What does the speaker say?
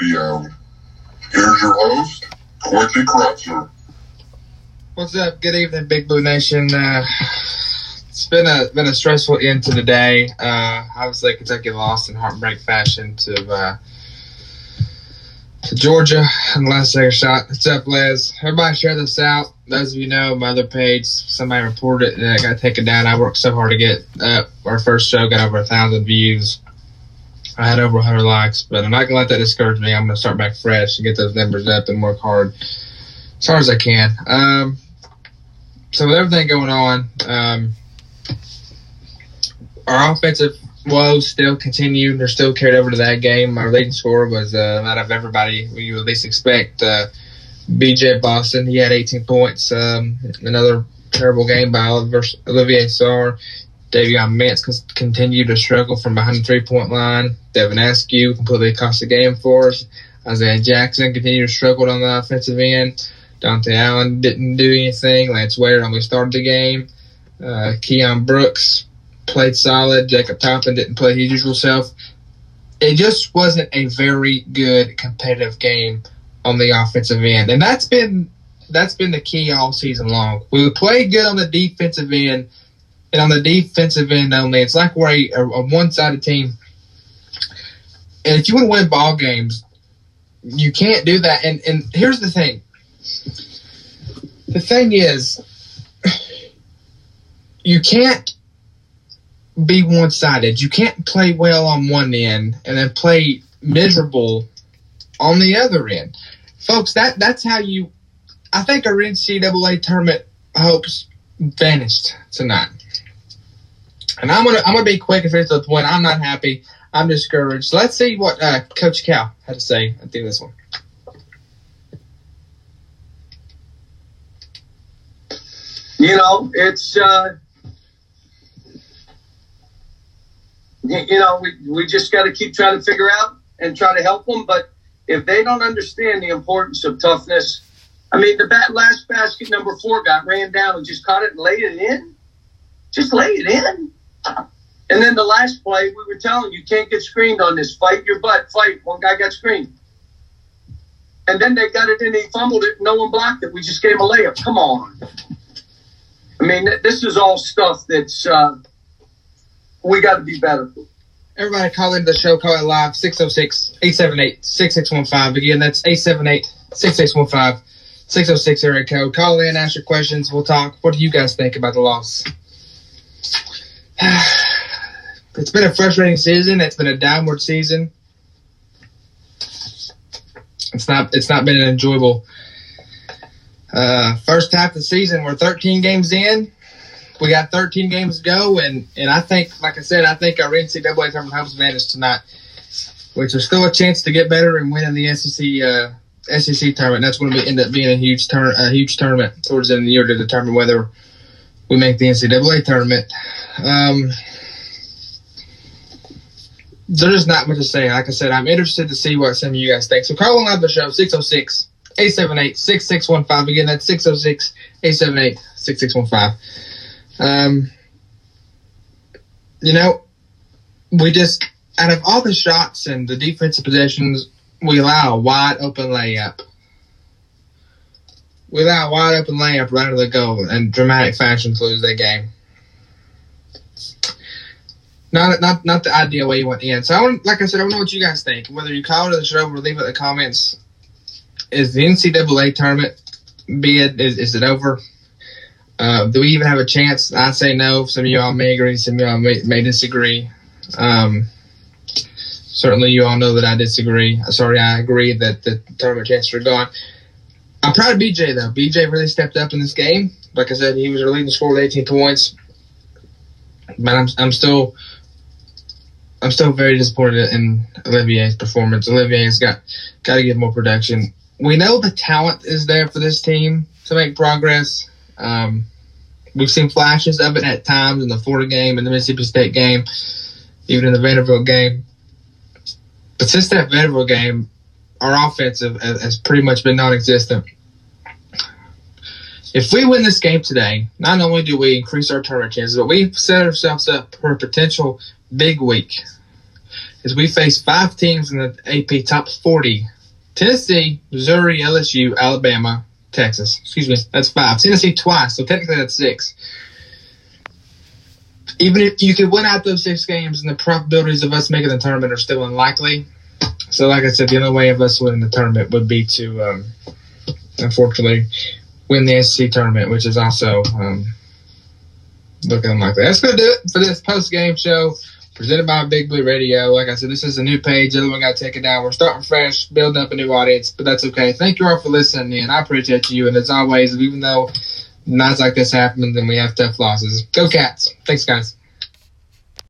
Radio. Here's your host, Quincy Krutzer. What's up? Good evening, Big Blue Nation. Uh, it's been a been a stressful end to the day. Uh, obviously, Kentucky lost in heartbreak fashion to uh, to Georgia on the last second shot. What's up, Les? Everybody share this out. Those of you know my other page, somebody reported it and I got taken down. I worked so hard to get up. Our first show got over a thousand views. I had over 100 likes, but I'm not gonna let that discourage me. I'm gonna start back fresh and get those numbers up and work hard as hard as I can. Um, so with everything going on, um, our offensive woes still continue. They're still carried over to that game. Our leading scorer was uh, out of everybody you at least expect. Uh, BJ Boston, he had 18 points. Um, another terrible game by Olivier Sarr. Davion Mintz continued to struggle from behind the three point line. Devin Askew completely cost the game for us. Isaiah Jackson continued to struggle on the offensive end. Dontaie Allen didn't do anything. Lance Ware only started the game. Uh, Keion Brooks played solid. Jacob Toppin didn't play his usual self. It just wasn't a very good competitive game on the offensive end, and that's been that's been the key all season long. We played good on the defensive end, and on the defensive end only, it's like we're a, a one-sided team. And if you want to win ball games, you can't do that. And and here's the thing: the thing is, you can't be one sided. You can't play well on one end and then play miserable on the other end. Folks, that that's how you I think our NCAA tournament hopes vanished tonight. And I'm gonna I'm gonna be quick and finish the point. I'm not happy. I'm discouraged. Let's see what uh, Coach Cal had to say at the this one. You know, it's uh, you know, we, we just got to keep trying to figure out and try to help them. But if they don't understand the importance of toughness, I mean, the bat, last basket number four got ran down and just caught it and laid it in. Just lay it in. And then the last play, we were telling you can't get screened on this. Fight your butt. Fight. One guy got screened. And then they got it in. He fumbled it. No one blocked it. We just gave him a layup. Come on. I mean, this is all stuff that's uh, we got to be better. Everybody call into the show. Call it live 606 878 6615. Again, that's 878 6615. 606 area code. Call in, ask your questions. We'll talk. What do you guys think about the loss? it's been a frustrating season. It's been a downward season. It's not. It's not been an enjoyable uh, first half of the season. We're 13 games in we got 13 games to go, and and I think, like I said, I think our NCAA tournament home advantage tonight, which is still a chance to get better and win in the SEC uh, SEC tournament. That's going to end up being a huge turn a huge tournament towards the end of the year to determine whether we make the NCAA tournament. Um, there's not much to say. Like I said, I'm interested to see what some of you guys think. So call on the show 606 878 6615. Again, that's 606 878 6615. Um, you know, we just out of all the shots and the defensive possessions, we allow a wide open layup. Allow a wide open layup right of the goal and dramatic fashion to lose that game. Not not not the ideal way you want to end. So I want, like I said, I don't know what you guys think. Whether you call it the show or leave it in the comments. Is the NCAA tournament bid is, is it over? Uh, do we even have a chance? I say no. Some of y'all may agree. Some of y'all may, may disagree. Um, certainly, you all know that I disagree. Sorry, I agree that the tournament chances are gone. I'm proud of BJ though. BJ really stepped up in this game. Like I said, he was leading scorer with 18 points. But I'm I'm still I'm still very disappointed in Olivier's performance. Olivier's got got to get more production. We know the talent is there for this team to make progress. Um, we've seen flashes of it at times in the Florida game, in the Mississippi State game, even in the Vanderbilt game. But since that Vanderbilt game, our offensive has pretty much been non-existent. If we win this game today, not only do we increase our tournament chances, but we set ourselves up for a potential big week. is we face five teams in the AP top 40. Tennessee, Missouri, LSU, Alabama, Texas. Excuse me, that's five. Tennessee twice, so technically that's six. Even if you could win out those six games, and the probabilities of us making the tournament are still unlikely. So, like I said, the only way of us winning the tournament would be to, um, unfortunately, win the SC tournament, which is also um, looking unlikely. That's going to do it for this post game show presented by Big Blue Radio. Like I said, this is a new page. The other one got taken down. We're starting fresh, building up a new audience, but that's okay. Thank you all for listening, and I appreciate you. And as always, even though nights like this happen, then we have tough losses. Go Cats! Thanks, guys.